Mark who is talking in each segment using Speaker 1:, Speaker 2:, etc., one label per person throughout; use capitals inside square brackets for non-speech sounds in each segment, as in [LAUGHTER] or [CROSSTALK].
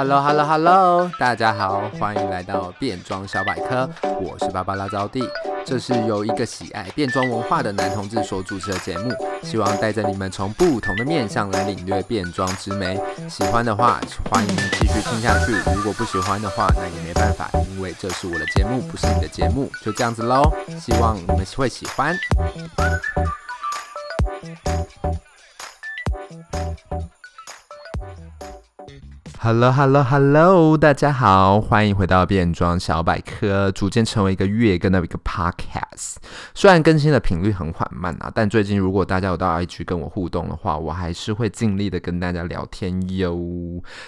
Speaker 1: Hello，Hello，Hello，大家好，欢迎来到变装小百科，我是芭芭拉招弟，这是由一个喜爱变装文化的男同志所主持的节目，希望带着你们从不同的面向来领略变装之美。喜欢的话，欢迎继续听下去；如果不喜欢的话，那也没办法，因为这是我的节目，不是你的节目，就这样子喽。希望你们会喜欢。Hello，Hello，Hello，大家好，欢迎回到变装小百科，逐渐成为一个月更的一个 Podcast。虽然更新的频率很缓慢啊，但最近如果大家有到 IG 跟我互动的话，我还是会尽力的跟大家聊天哟。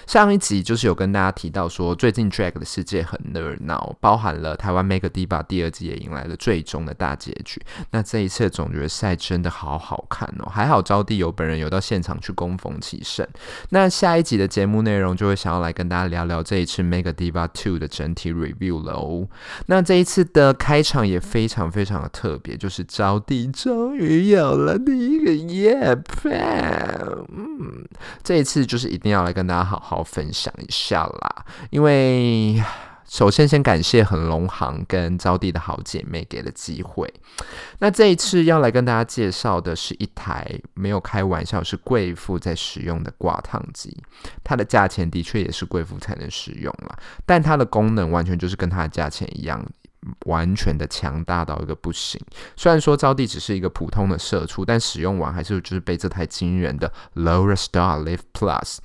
Speaker 1: 上一集就是有跟大家提到说，最近 Drag 的世界很热闹，包含了台湾 Mega Diva 第二季也迎来了最终的大结局。那这一次的总决赛真的好好看哦，还好招弟有本人有到现场去恭逢其盛。那下一集的节目内容就会想要来跟大家聊聊这一次 Mega Diva Two 的整体 review 喽。那这一次的开场也非常非常的特别，就是招弟终于有了第一个夜配，嗯，这一次就是一定要来跟大家好好分享一下啦，因为。首先，先感谢恒隆行跟招娣的好姐妹给的机会。那这一次要来跟大家介绍的是一台没有开玩笑，是贵妇在使用的挂烫机。它的价钱的确也是贵妇才能使用啦，但它的功能完全就是跟它的价钱一样，完全的强大到一个不行。虽然说招娣只是一个普通的社畜，但使用完还是就是被这台惊人的 Laura Star Lift Plus。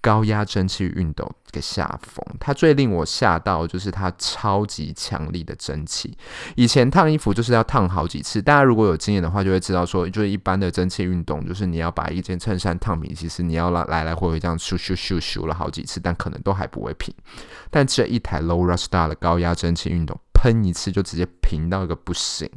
Speaker 1: 高压蒸汽熨斗给吓疯，它最令我吓到就是它超级强力的蒸汽。以前烫衣服就是要烫好几次，大家如果有经验的话，就会知道说，就是一般的蒸汽熨斗，就是你要把一件衬衫烫平，其实你要来来来回回这样咻咻咻咻了好几次，但可能都还不会平。但这一台 Laura Star 的高压蒸汽熨斗。喷一次就直接平到一个不行，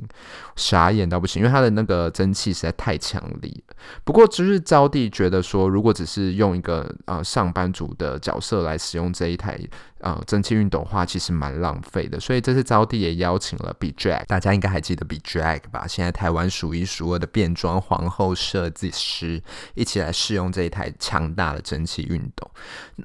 Speaker 1: 傻眼到不行，因为它的那个蒸汽实在太强力了。不过就是招娣觉得说，如果只是用一个呃上班族的角色来使用这一台。呃，蒸汽熨斗的话其实蛮浪费的，所以这次招娣也邀请了 Be.Drag，大家应该还记得 Be.Drag 吧？现在台湾数一数二的变装皇后设计师，一起来试用这一台强大的蒸汽熨斗。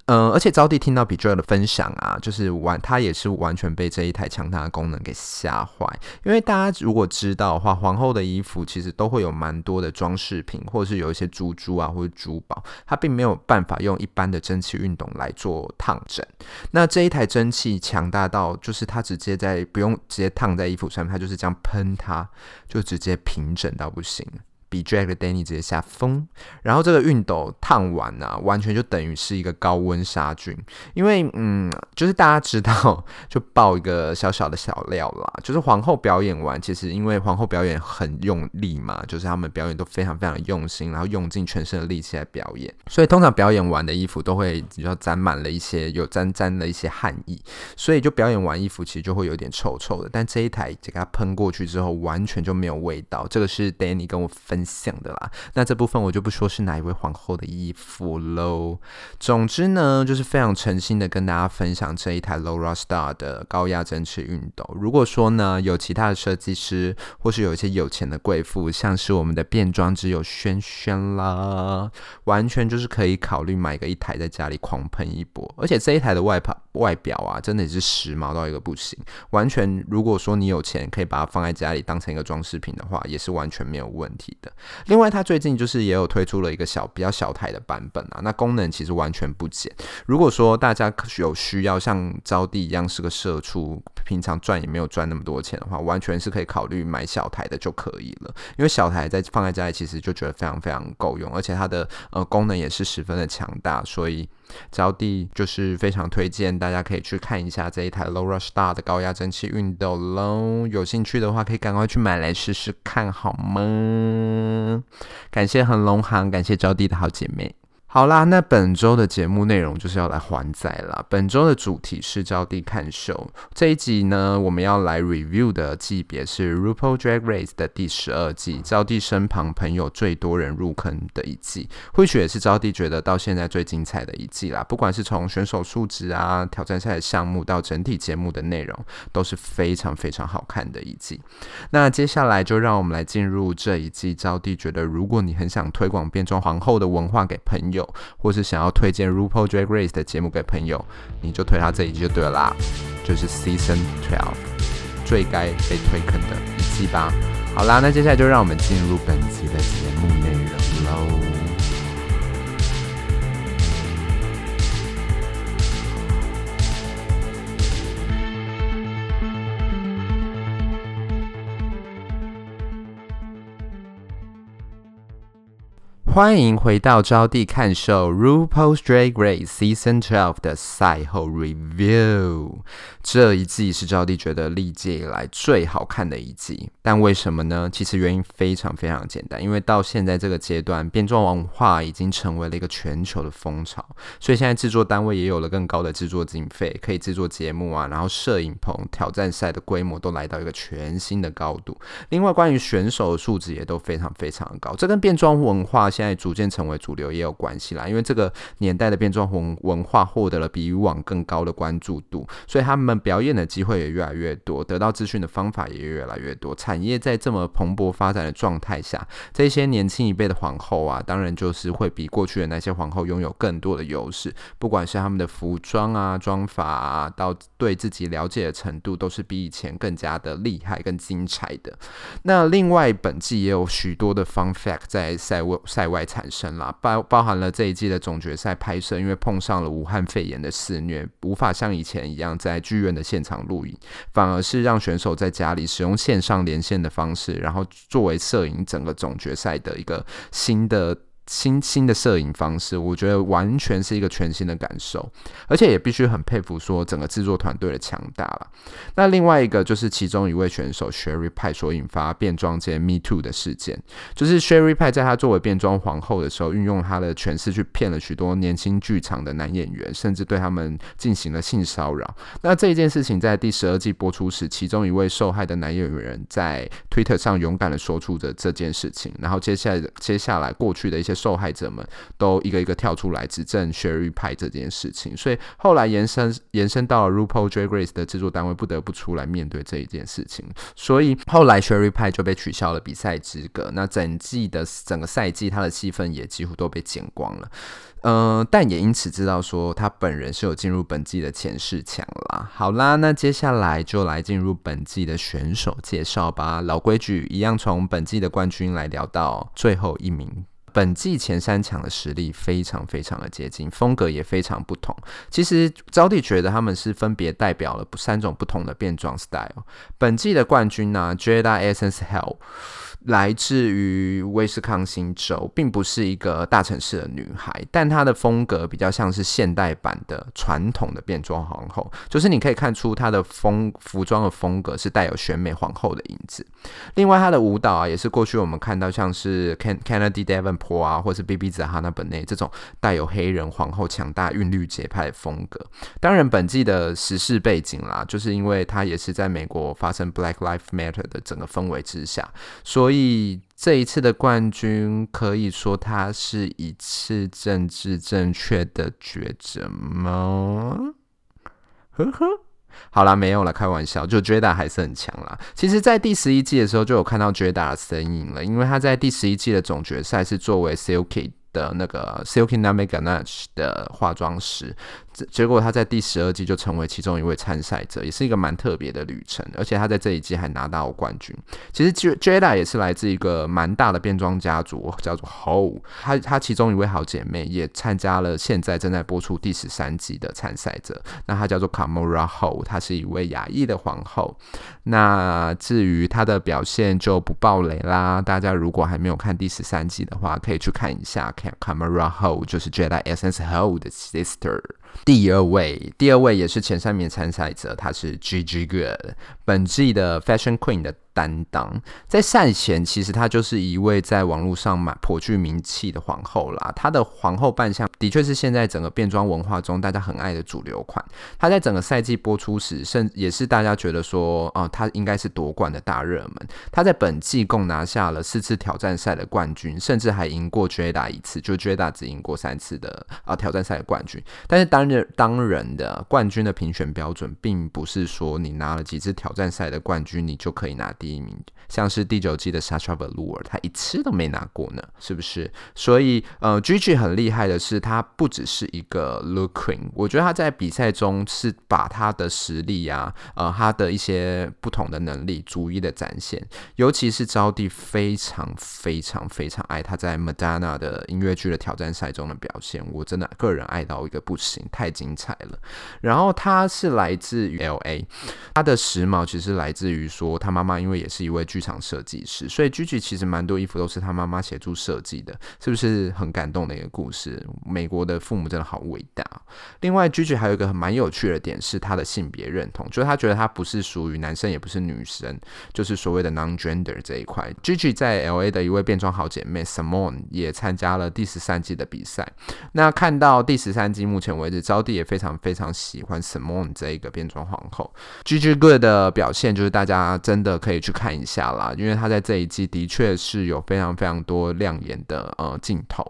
Speaker 1: 呃，而且招娣听到 Be.Drag 的分享啊，就是完他也是完全被这一台强大的功能给吓坏。因为大家如果知道的话，皇后的衣服其实都会有蛮多的装饰品，或者是有一些珠珠啊或者珠宝，它并没有办法用一般的蒸汽熨斗来做烫整。那这一台蒸汽强大到，就是它直接在不用直接烫在衣服上面，它就是这样喷，它就直接平整到不行。Be.Drag 的 Danny 直接下疯，然后这个熨斗烫完啊，完全就等于是一个高温杀菌。因为嗯，就是大家知道，就爆一个小小的小料啦，就是皇后表演完，其实因为皇后表演很用力嘛，就是他们表演都非常非常用心，然后用尽全身的力气来表演，所以通常表演完的衣服都会比较沾满了一些有沾沾了一些汗液，所以就表演完衣服其实就会有点臭臭的。但这一台给它喷过去之后，完全就没有味道。这个是 Danny 跟我分。像的啦，那这部分我就不说是哪一位皇后的衣服喽。总之呢，就是非常诚心的跟大家分享这一台 Laura Star 的高压蒸汽熨斗。如果说呢，有其他的设计师，或是有一些有钱的贵妇，像是我们的变装之友轩轩啦，完全就是可以考虑买个一台在家里狂喷一波。而且这一台的外表外表啊，真的也是时髦到一个不行。完全如果说你有钱，可以把它放在家里当成一个装饰品的话，也是完全没有问题的。另外，它最近就是也有推出了一个小比较小台的版本啊，那功能其实完全不减。如果说大家有需要像招娣一样是个社畜，平常赚也没有赚那么多钱的话，完全是可以考虑买小台的就可以了。因为小台在放在家里其实就觉得非常非常够用，而且它的呃功能也是十分的强大，所以招弟就是非常推荐大家可以去看一下这一台 Laura Star 的高压蒸汽熨斗喽。有兴趣的话，可以赶快去买来试试看，好吗？感谢恒隆行，感谢招弟的好姐妹。好啦，那本周的节目内容就是要来还债啦。本周的主题是招弟看秀。这一集呢，我们要来 review 的季别是 RuPaul Drag Race 的第十二季，招弟身旁朋友最多人入坑的一季，或许也是招弟觉得到现在最精彩的一季啦。不管是从选手素质啊、挑战赛的项目到整体节目的内容，都是非常非常好看的一季。那接下来就让我们来进入这一季，招弟觉得如果你很想推广变装皇后的文化给朋友。友，或是想要推荐 RuPaul Drag Race 的节目给朋友，你就推他这一集就对了啦，就是 Season Twelve 最该被推坑的一季吧。好啦，那接下来就让我们进入本期的节目内容喽。欢迎回到招帝看秀 RuPaul's Drag Race Season 12的赛后 Review。这一季是招弟觉得历届以来最好看的一季，但为什么呢？其实原因非常非常简单，因为到现在这个阶段，变装文化已经成为了一个全球的风潮，所以现在制作单位也有了更高的制作经费，可以制作节目啊，然后摄影棚、挑战赛的规模都来到一个全新的高度。另外，关于选手的素质也都非常非常高，这跟变装文化。现在逐渐成为主流也有关系啦，因为这个年代的变装文文化获得了比以往更高的关注度，所以他们表演的机会也越来越多，得到资讯的方法也越来越多。产业在这么蓬勃发展的状态下，这些年轻一辈的皇后啊，当然就是会比过去的那些皇后拥有更多的优势，不管是他们的服装啊、妆法啊，到对自己了解的程度，都是比以前更加的厉害、更精彩的。那另外，本季也有许多的 fun fact 在赛外赛。外产生啦包包含了这一季的总决赛拍摄，因为碰上了武汉肺炎的肆虐，无法像以前一样在剧院的现场录影，反而是让选手在家里使用线上连线的方式，然后作为摄影整个总决赛的一个新的。新新的摄影方式，我觉得完全是一个全新的感受，而且也必须很佩服说整个制作团队的强大了。那另外一个就是其中一位选手 Sherry 派所引发变装界 Me Too 的事件，就是 Sherry 派在他作为变装皇后的时候，运用他的权势去骗了许多年轻剧场的男演员，甚至对他们进行了性骚扰。那这一件事情在第十二季播出时，其中一位受害的男演员在 Twitter 上勇敢的说出了这件事情，然后接下来接下来过去的一些。受害者们都一个一个跳出来指证雪域派这件事情，所以后来延伸延伸到了 RuPaul J Grace 的制作单位不得不出来面对这一件事情，所以后来雪域派就被取消了比赛资格。那整季的整个赛季，他的戏份也几乎都被剪光了。嗯、但也因此知道说他本人是有进入本季的前四强啦。好啦，那接下来就来进入本季的选手介绍吧。老规矩一样，从本季的冠军来聊到最后一名。本季前三强的实力非常非常的接近，风格也非常不同。其实招弟觉得他们是分别代表了三种不同的变装 style。本季的冠军呢、，Jada Essence Hell。来自于威斯康星州，并不是一个大城市的女孩，但她的风格比较像是现代版的传统的变装皇后，就是你可以看出她的风服装的风格是带有选美皇后的影子。另外，她的舞蹈啊，也是过去我们看到像是 Kennedy Davenport 啊，或是 BeBe Zahara Benet 这种带有黑人皇后强大韵律节拍的风格。当然，本季的时事背景啦，就是因为她也是在美国发生 Black Lives Matter 的整个氛围之下，所以。所以这一次的冠军可以说他是一次政治正确的抉择吗？呵呵，好啦，没有了，开玩笑，就 Jada 还是很强啦。其实，在第十一季的时候就有看到 Jada 的身影了，因为他在第十一季的总决赛是作为 Silky 的那个 Silky namiganach 的化妆师。结果他在第十二季就成为其中一位参赛者，也是一个蛮特别的旅程。而且他在这一季还拿到冠军。其实 Jaida 也是来自一个蛮大的变装家族，叫做 Howl。他他其中一位好姐妹也参加了现在正在播出第十三季的参赛者。那她叫做 Kahmora Howl，她是一位亚裔的皇后。那至于她的表现就不爆雷啦。大家如果还没有看第十三季的话，可以去看一下。Kahmora Howl 就是 Jada Essence Ho 的 sister。第二位，第二位也是前三名参赛者，他是 Gigi Good，本季的 Fashion Queen 的担当在赛前，其实她就是一位在网络上蛮颇具名气的皇后啦。她的皇后扮相的确是现在整个变装文化中大家很爱的主流款。她在整个赛季播出时，甚也是大家觉得说，哦，她应该是夺冠的大热门。她在本季共拿下了四次挑战赛的冠军，甚至还赢过 Jada 一次，就 Jada 只赢过三次的啊挑战赛的冠军。但是当然，当然的冠军的评选标准，并不是说你拿了几次挑战赛的冠军，你就可以拿第。一名，像是第九季的 Sasha v e l u r 他一次都没拿过呢，是不是？所以呃，Gigi 很厉害的是，他不只是一个 Look Queen，我觉得他在比赛中是把他的实力啊，呃，他的一些不同的能力逐一的展现，尤其是招弟非常非常非常爱他在 Madonna 的音乐剧的挑战赛中的表现，我真的个人爱到一个不行，太精彩了。然后他是来自于 LA，他的时髦其实来自于说他妈妈因为因为也是一位剧场设计师，所以 Gigi 其实蛮多衣服都是他妈妈协助设计的，是不是很感动的一个故事？美国的父母真的好伟大。另外，Gigi 还有一个蛮有趣的点是他的性别认同，就是他觉得他不是属于男生，也不是女生，就是所谓的 non-gender 这一块。Gigi 在 LA 的一位变装好姐妹 Simone 也参加了第十三季的比赛。那看到第十三季目前为止，招娣也非常非常喜欢 Simone 这一个变装皇后。Gigi Good 的表现就是大家真的可以去看一下啦，因为他在这一季的确是有非常非常多亮眼的呃镜头。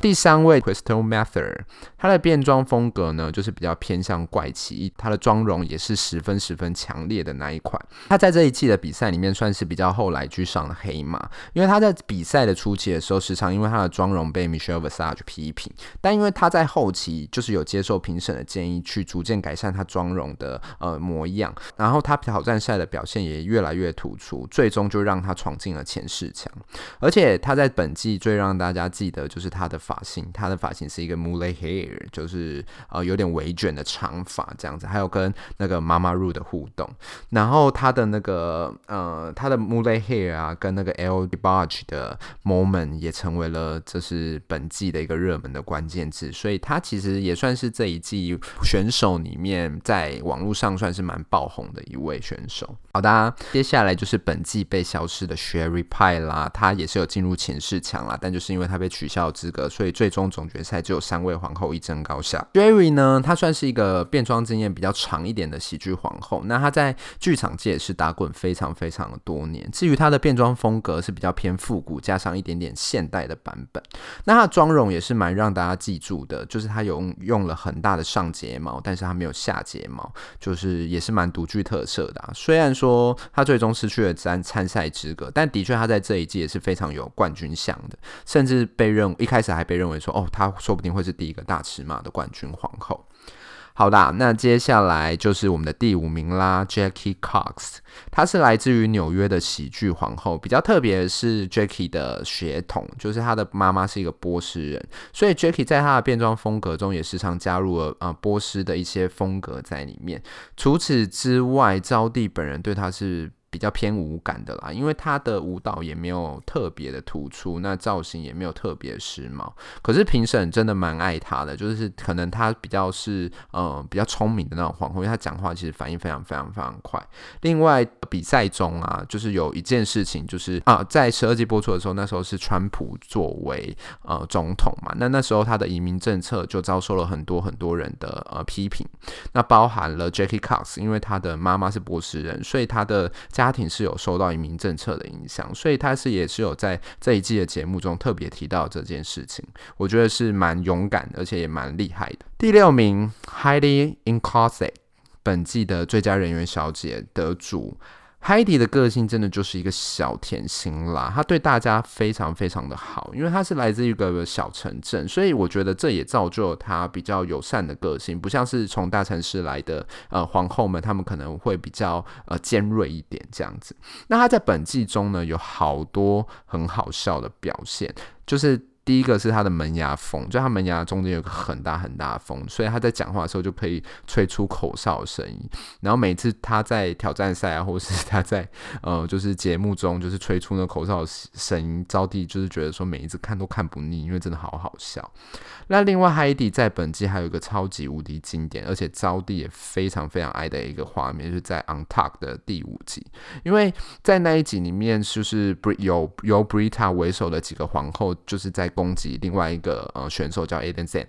Speaker 1: 第三位 Crystal Method，他的变装风格呢，就是比较偏向怪奇，他的妆容也是十分十分强烈的那一款。他在这一季的比赛里面算是比较后来居上的黑马，因为他在比赛的初期的时候，时常因为他的妆容被 Michelle Versace 批评，但因为他在后期就是有接受评审的建议，去逐渐改善他妆容的呃模样，然后他挑战赛的表现也越来越突出，最终就让他闯进了前四强。而且他在本季最让大家记得就是他的发型，他的发型是一个 mullet hair，就是呃有点微卷的长发这样子，还有跟那个妈妈 Ru 的互动，然后他的那个呃他的 mullet hair 啊，跟那个 L DeBarge 的 moment 也成为了这是本季的一个热门的关键字，所以他其实也算是这一季选手里面在网络上算是蛮爆红的一位选手。好的，接下来就是本季被消失的 Sherry Pie 啦，他也是有进入前四强啦，但就是因为他被取消资格，所以最终总决赛只有三位皇后一争高下。Sherry 呢，她算是一个变装经验比较长一点的喜剧皇后。那她在剧场界也是打滚非常非常的多年。至于她的变装风格是比较偏复古，加上一点点现代的版本。那她的妆容也是蛮让大家记住的，就是她有用用了很大的上睫毛，但是她没有下睫毛，就是也是蛮独具特色的啊。虽然说她最终是失去了参参赛资格，但的确他在这一季也是非常有冠军相的，甚至被认一开始还被认为说。哦，他说不定会是第一个大尺码的冠军皇后。好的，那接下来就是我们的第五名啦，Jackie Cox，她是来自于纽约的喜剧皇后。比较特别的是，Jackie 的血统，就是她的妈妈是一个波斯人，所以 Jackie 在她的变装风格中也时常加入了呃波斯的一些风格在里面。除此之外，招娣本人对她是。比较偏无感的啦，因为他的舞蹈也没有特别的突出，那造型也没有特别时髦。可是评审真的蛮爱他的，就是可能他比较是呃比较聪明的那种皇后，因为他讲话其实反应非常非常非常快。另外比赛中啊，就是有一件事情，就是啊在十二季播出的时候，那时候是川普作为呃总统嘛，那那时候他的移民政策就遭受了很多很多人的呃批评，那包含了 Jackie Cox，因为他的妈妈是波斯人，所以他的家庭是有受到移民政策的影响，所以他是也是有在这一季的节目中特别提到这件事情，我觉得是蛮勇敢，而且也蛮厉害的。第六名，Heidi Incaz，本季的最佳人员小姐得主。Heidi 的个性真的就是一个小甜心啦，她对大家非常非常的好，因为她是来自一个小城镇，所以我觉得这也造就了她比较友善的个性，不像是从大城市来的呃皇后们，她们可能会比较呃尖锐一点这样子。那她在本季中呢，有好多很好笑的表现，就是。第一个是他的门牙缝，就他门牙中间有个很大很大的缝，所以他在讲话的时候就可以吹出口哨的声音。然后每次他在挑战赛啊，或是他在 [LAUGHS] 呃就是节目中就是吹出那口哨的声音，招娣就是觉得说每一次看都看不腻，因为真的好好笑。那另外 Heidi 在本季还有一个超级无敌经典，而且招弟也非常非常爱的一个画面，就是在 Untucked 的第五集，因为在那一集里面就是有由 Brita 为首的几个皇后就是在。攻击另外一个呃选手叫 Aiden Zhang，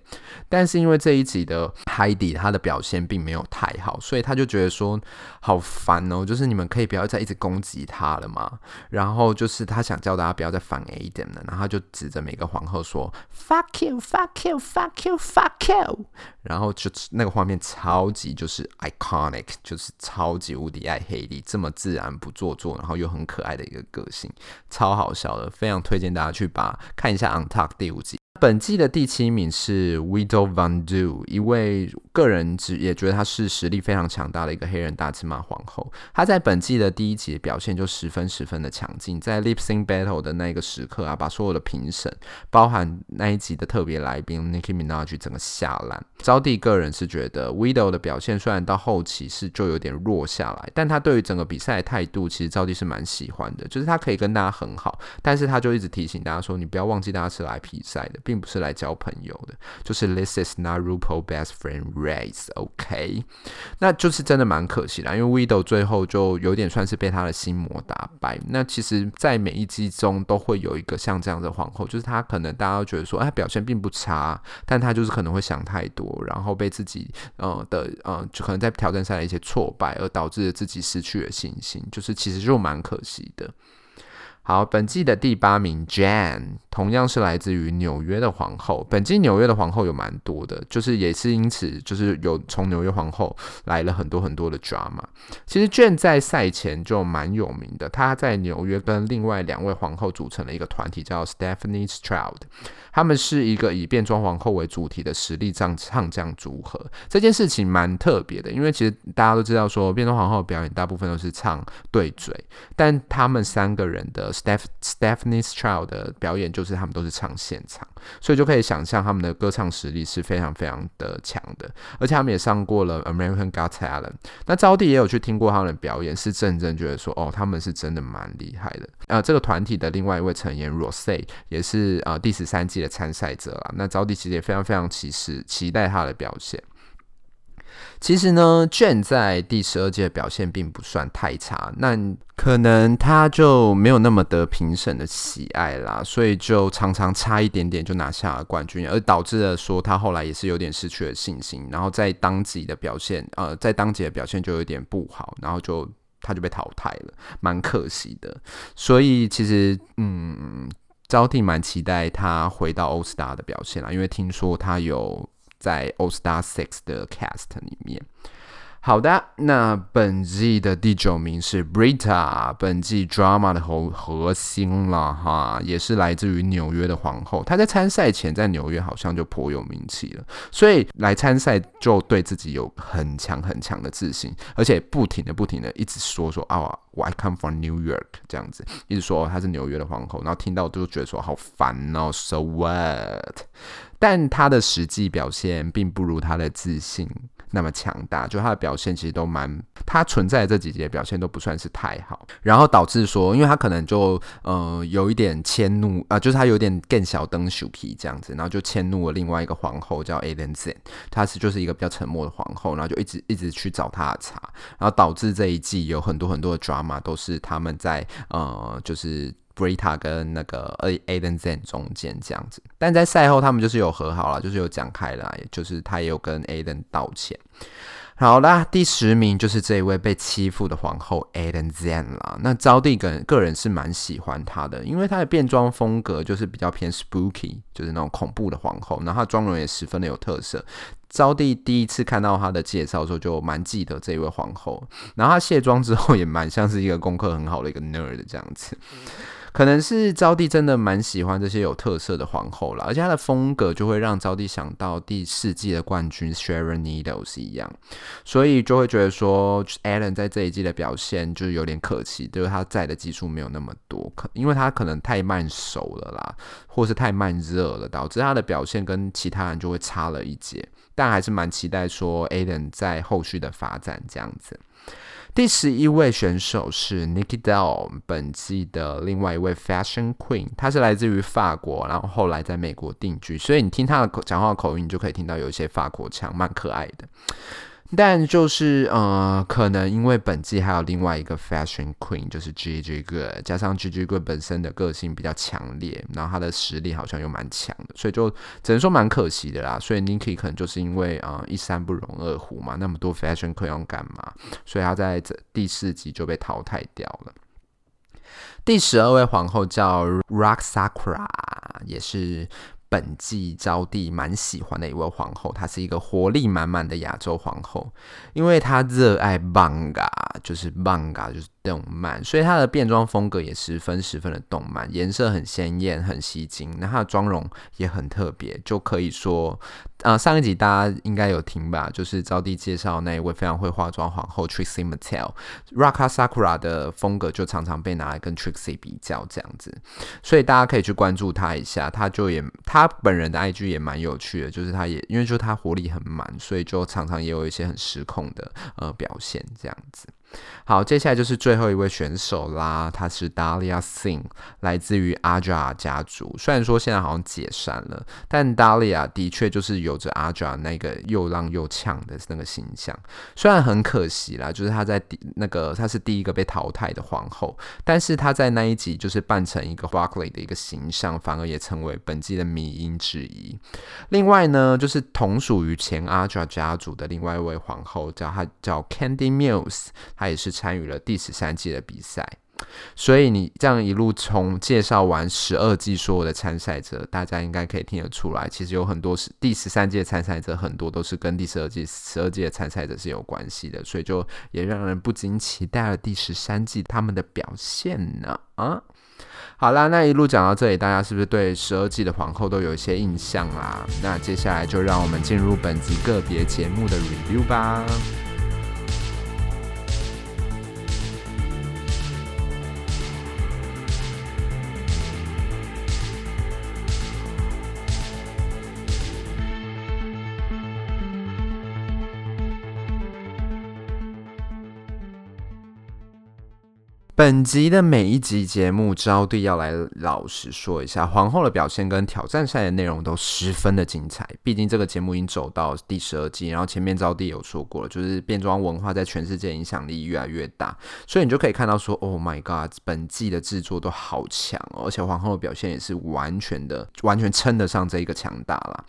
Speaker 1: 但是因为这一集的 Heidi 他的表现并没有太好，所以他就觉得说好烦哦，就是你们可以不要再一直攻击他了嘛。然后就是他想叫大家不要再反 Aiden 了，然后他就指着每个皇后说 Fuck you, fuck you fuck you, fuck you，然后就那个画面超级就是 iconic，就是超级无敌爱黑莉，这么自然不做作，然后又很可爱的一个个性，超好笑的，非常推荐大家去把看一下《On Talk》第五季。本季的第七名是 Widow Van Du，一位个人只也觉得她是实力非常强大的一个黑人大尺码皇后。她在本季的第一集表现就十分十分的强劲，在 Lip Sync Battle 的那个时刻啊，把所有的评审，包含那一集的特别来宾 Nicki Minaj 整个下烂。招娣个人是觉得 Widow 的表现虽然到后期是就有点弱下来，但她对于整个比赛的态度，其实招娣是蛮喜欢的，就是她可以跟大家很好，但是她就一直提醒大家说，你不要忘记大家是来比赛的。并不是来交朋友的，就是 This is not RuPaul best friend race，OK？那就是真的蛮可惜的，因为 Widow 最后就有点算是被他的心魔打败。那其实，在每一季中都会有一个像这样的皇后，就是她可能大家都觉得说，哎，表现并不差，但他就是可能会想太多，然后被自己呃的呃，就可能在挑战赛的一些挫败，而导致自己失去了信心，就是其实就蛮可惜的。好，本季的第八名 Jan 同样是来自于纽约的皇后。本季纽约的皇后有蛮多的，就是也是因此，就是有从纽约皇后来了很多很多的 drama。其实 Jen 在赛前就蛮有名的，她在纽约跟另外两位皇后组成了一个团体，叫 Stephanie Stroud。他们是一个以变装皇后为主题的实力唱唱将组合。这件事情蛮特别的，因为其实大家都知道说，变装皇后表演大部分都是唱对嘴，但他们三个人的 Steph Stephanie's Child 的表演就是他们都是唱现场，所以就可以想象他们的歌唱实力是非常非常的强的。而且他们也上过了 American Got Talent。那招娣也有去听过他们的表演，是真正觉得说，哦，他们是真的蛮厉害的。呃，这个团体的另外一位成员 Rosé 也是呃第十三季的参赛者啦，那招娣其实也非常非常期实期待他的表现。其实呢卷在第十二届的表现并不算太差，那可能他就没有那么得评审的喜爱啦，所以就常常差一点点就拿下了冠军，而导致了说他后来也是有点失去了信心，然后在当季的表现，呃，在当季的表现就有点不好，然后就他就被淘汰了，蛮可惜的。所以其实，嗯。招娣蛮期待他回到欧斯达的表现啦，因为听说他有在 All Star Six 的 cast 里面。好的，那本季的第九名是 Brita，本季 drama 的核核心了哈，也是来自于纽约的皇后。她在参赛前在纽约好像就颇有名气了，所以来参赛就对自己有很强很强的自信，而且不停的不停的一直说说啊，我 I come from New York 这样子，一直说她是纽约的皇后，然后听到就觉得说好烦哦，so what？但她的实际表现并不如她的自信那么强大，就他的表现其实都蛮，他存在的这几节表现都不算是太好，然后导致说，因为他可能就呃有一点迁怒啊、就是他有点更小灯鼠皮这样子，然后就迁怒了另外一个皇后叫 Aiden Zen，她是就是一个比较沉默的皇后，然后就一直一直去找他的茬，然后导致这一季有很多很多的 drama 都是他们在呃就是。Brita 跟那个 Aiden Zen 中间这样子，但在赛后他们就是有和好了，就是有讲开了，就是他也有跟 Aiden 道歉。好啦，第十名就是这一位被欺负的皇后 Aden Zen 啦。那招娣个人个人是蛮喜欢她的，因为她的变装风格就是比较偏 spooky，就是那种恐怖的皇后，然后她妆容也十分的有特色。招娣第一次看到她的介绍的时候，就蛮记得这一位皇后。然后她卸妆之后，也蛮像是一个功课很好的一个 nerd 这样子。可能是招娣真的蛮喜欢这些有特色的皇后啦，而且她的风格就会让招娣想到第四季的冠军 Sharon Needles 一样，所以就会觉得说 Aiden 在这一季的表现就是有点可惜，就是他在的技术没有那么多，可因为他可能太慢熟了啦，或是太慢热了，导致他的表现跟其他人就会差了一截，但还是蛮期待说 Aiden 在后续的发展这样子。第十一位选手是 Nicky Doll，本季的另外一位 Fashion Queen，她是来自于法国，然后后来在美国定居，所以你听她的讲话口音，你就可以听到有一些法国腔，蛮可爱的。但就是呃，可能因为本季还有另外一个 Fashion Queen，就是 Gigi Goode，加上 Gigi Goode 本身的个性比较强烈，然后他的实力好像又蛮强的，所以就只能说蛮可惜的啦。所以 Nikki 可能就是因为啊、呃、一山不容二虎嘛，那么多 Fashion Queen 要干嘛？所以他在这第四集就被淘汰掉了。第十二位皇后叫 Rock Sakura，也是。本季招娣蛮喜欢的一位皇后，她是一个活力满满的亚洲皇后，因为她热爱 manga，就是 manga 就是动漫，所以她的变装风格也十分十分的动漫，颜色很鲜艳，很吸睛，那她的妆容也很特别，就可以说。啊、呃，上一集大家应该有听吧？就是招娣介绍那一位非常会化妆皇后 Trixie Mattel，Raka Sakura 的风格就常常被拿来跟 Trixie 比较这样子，所以大家可以去关注他一下。他就也他本人的 IG 也蛮有趣的，就是他也因为就他活力很满，所以就常常也有一些很失控的呃表现这样子。好，接下来就是最后一位选手啦，他是 Dahlia Singh，来自于 Aja 家族。虽然说现在好像解散了，但 Dahlia 的确就是有着 Aja 那个又浪又呛的那个形象。虽然很可惜啦，就是他在第那个他是第一个被淘汰的皇后，但是他在那一集就是扮成一个 Broccoli 的一个形象，反而也成为本季的迷因之一。另外呢，就是同属于前 Aja 家族的另外一位皇后，叫她叫 Candy Mills。他也是参与了第十三季的比赛，所以你这样一路从介绍完十二季所有的参赛者，大家应该可以听得出来，其实有很多是第十三届参赛者，很多都是跟第十二季十二届参赛者是有关系的，所以就也让人不禁期待了第十三季他们的表现呢。啊，好啦，那一路讲到这里，大家是不是对十二季的皇后都有一些印象啦？那接下来就让我们进入本集个别节目的 review 吧。本集的每一集节目，招弟要来老实说一下，皇后的表现跟挑战赛的内容都十分的精彩。毕竟这个节目已经走到第十二季，然后前面招弟有说过了，就是变装文化在全世界影响力越来越大，所以你就可以看到说，Oh my God，本季的制作都好强哦，而且皇后的表现也是完全的，完全称得上这一个强大啦。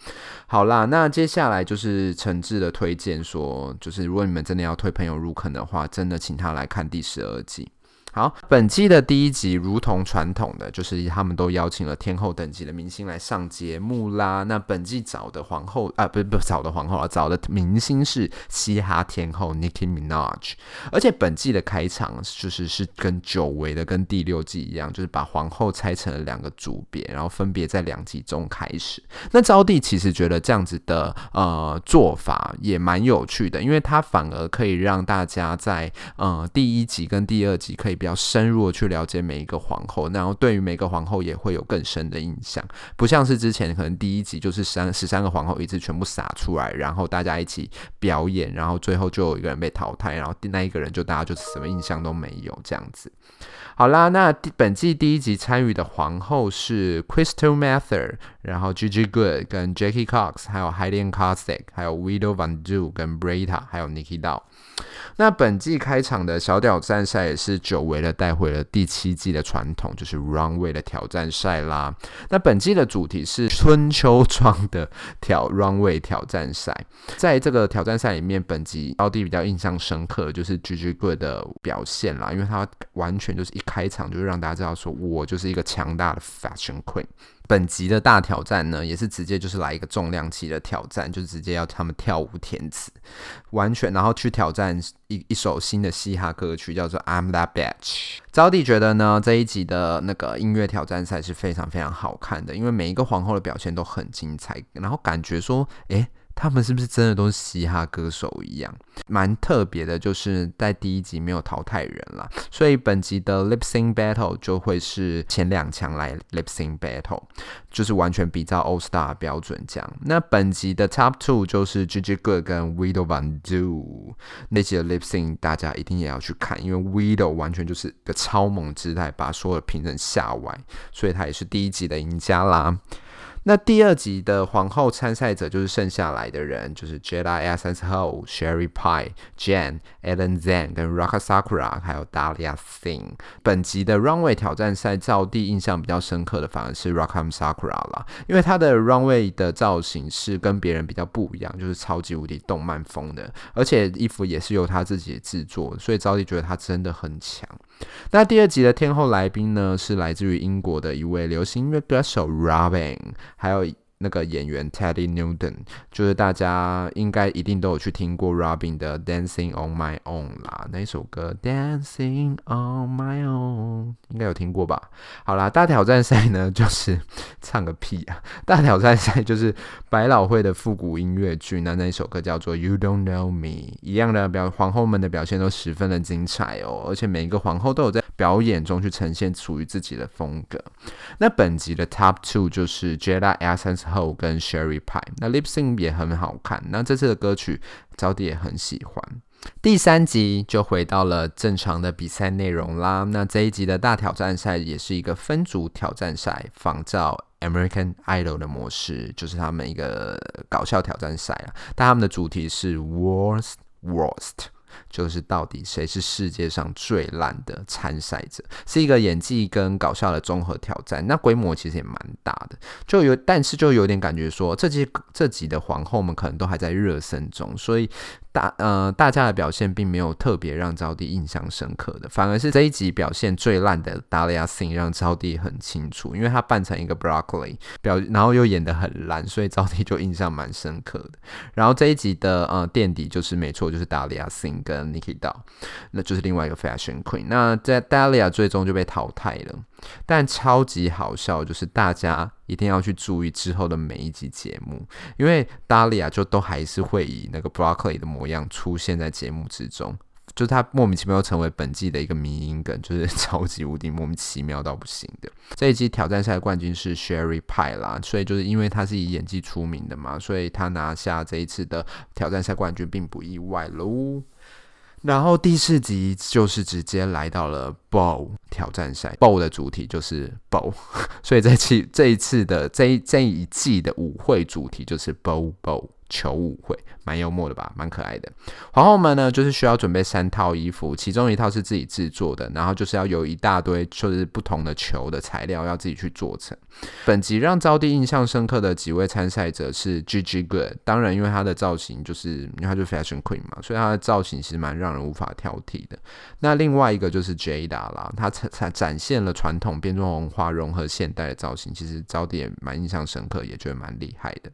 Speaker 1: 好啦，那接下来就是诚挚的推荐说，就是如果你们真的要推朋友入坑的话，真的请他来看第十二季。好，本季的第一集如同传统的，就是他们都邀请了天后等级的明星来上节目啦。那本季找的皇后啊，不不找的皇后啊，找的明星是嘻哈天后 Nicki Minaj。而且本季的开场就是是跟久违的，跟第六季一样，就是把皇后拆成了两个组别，然后分别在两集中开始。那招娣其实觉得这样子的呃做法也蛮有趣的，因为他反而可以让大家在呃第一集跟第二集可以。比较深入的去了解每一个皇后，然后对于每个皇后也会有更深的印象，不像是之前可能第一集就是三十三个皇后一次全部撒出来，然后大家一起表演，然后最后就有一个人被淘汰，然后那一个人就大家就什么印象都没有这样子。好啦，那本季第一集参与的皇后是 Crystal Method，然后 Gigi Good 跟 Jackie Cox，还有 Helene Korsted，还有 Widow Van Du 跟 Brita，还有 Nikki Doll。那本季开场的小挑战赛也是久违的带回了第七季的传统，就是 Runway 的挑战赛啦。那本季的主题是春秋装的挑 Runway 挑战赛。在这个挑战赛里面，本集招弟比较印象深刻就是 Gigi 的表现啦，因为他完全就是一开场就是让大家知道说，我就是一个强大的 Fashion Queen。本集的大挑战呢，也是直接就是来一个重量级的挑战，就直接要他们跳舞填词，完全然后去挑战一一首新的嘻哈歌曲，叫做 I'm That Bitch。招娣觉得呢，这一集的那个音乐挑战赛是非常非常好看的，因为每一个皇后的表现都很精彩，然后感觉说，诶。他们是不是真的都是嘻哈歌手一样？蛮特别的，就是在第一集没有淘汰人啦，所以本集的 Lip Sync Battle 就会是前两强来 Lip Sync Battle，就是完全比照 All Star 标准这样。那本集的 Top Two 就是 G G Good 跟 Widow Van Du，那集的 Lip Sync 大家一定也要去看，因为 Widow 完全就是个超猛姿态，把所有的评审吓歪，所以他也是第一集的赢家啦。那第二集的皇后参赛者就是剩下来的人，就是 Jada Essence Hall、Sherry Pie、Jan、Alan Zhang 跟 Raka Sakura，还有 Dalia Singh。本集的 Runway 挑战赛，造地印象比较深刻的反而是 Raka Sakura 啦，因为他的 Runway 的造型是跟别人比较不一样，就是超级无敌动漫风的，而且衣服也是由他自己制作，所以招娣觉得他真的很强。那第二集的天后来宾呢，是来自于英国的一位流行音乐歌手 Robin，还有。那个演员 Teddy Newton，就是大家应该一定都有去听过 Robin 的 Dancing on My Own 啦，那一首歌 Dancing on My Own 应该有听过吧？好啦，大挑战赛呢，[LAUGHS] 就是唱个屁啊！大挑战赛 [LAUGHS] 就是百老汇的复古音乐剧，那那一首歌叫做 You Don't Know Me，一样的表皇后们的表现都十分的精彩哦，而且每一个皇后都有在表演中去呈现属于自己的风格。那本集的 Top Two 就是 Jada Essence。后跟 Sherry Pie，那 Lip Sync 也很好看。那这次的歌曲，招娣也很喜欢。第三集就回到了正常的比赛内容啦。那这一集的大挑战赛也是一个分组挑战赛，仿照 American Idol 的模式，就是他们一个搞笑挑战赛啊。但他们的主题是 Worst Worst。就是到底谁是世界上最烂的参赛者，是一个演技跟搞笑的综合挑战。那规模其实也蛮大的，就有，但是就有点感觉说，这集这集的皇后们可能都还在热身中，所以。大呃，大家的表现并没有特别让招娣印象深刻的，反而是这一集表现最烂的 Dahlia Singh 让招娣很清楚，因为他扮成一个 Broccoli 表，然后又演得很烂，所以招娣就印象蛮深刻的。然后这一集的呃垫底就是没错，就是 Dahlia Singh 跟 Nicky Doll，那就是另外一个 Fashion Queen。那在 Dahlia 最终就被淘汰了。但超级好笑，就是大家一定要去注意之后的每一集节目，因为 Dahlia 就都还是会以那个 Broccoli 的模样出现在节目之中，就是他莫名其妙成为本季的一个迷因梗，就是 [LAUGHS] 超级无敌莫名其妙到不行的。这一季挑战赛冠军是 Sherry Pie 啦，所以就是因为他是以演技出名的嘛，所以他拿下这一次的挑战赛冠军并不意外喽。然后第四集就是直接来到了 Ball 挑战赛，Ball 的主题就是 Ball，[LAUGHS] 所以这期这一次的这一这一季的舞会主题就是 Ball Ball。球舞会蛮幽默的吧，蛮可爱的。皇后们呢，就是需要准备三套衣服，其中一套是自己制作的，然后就是要有一大堆就是不同的球的材料要自己去做成。本集让招娣印象深刻的几位参赛者是 Gigi Good，当然因为她的造型就是因为她就 Fashion Queen 嘛，所以她的造型其实蛮让人无法挑剔的。那另外一个就是 Jada 啦，她才展现了传统变装文化融合现代的造型，其实招娣也蛮印象深刻，也觉得蛮厉害的。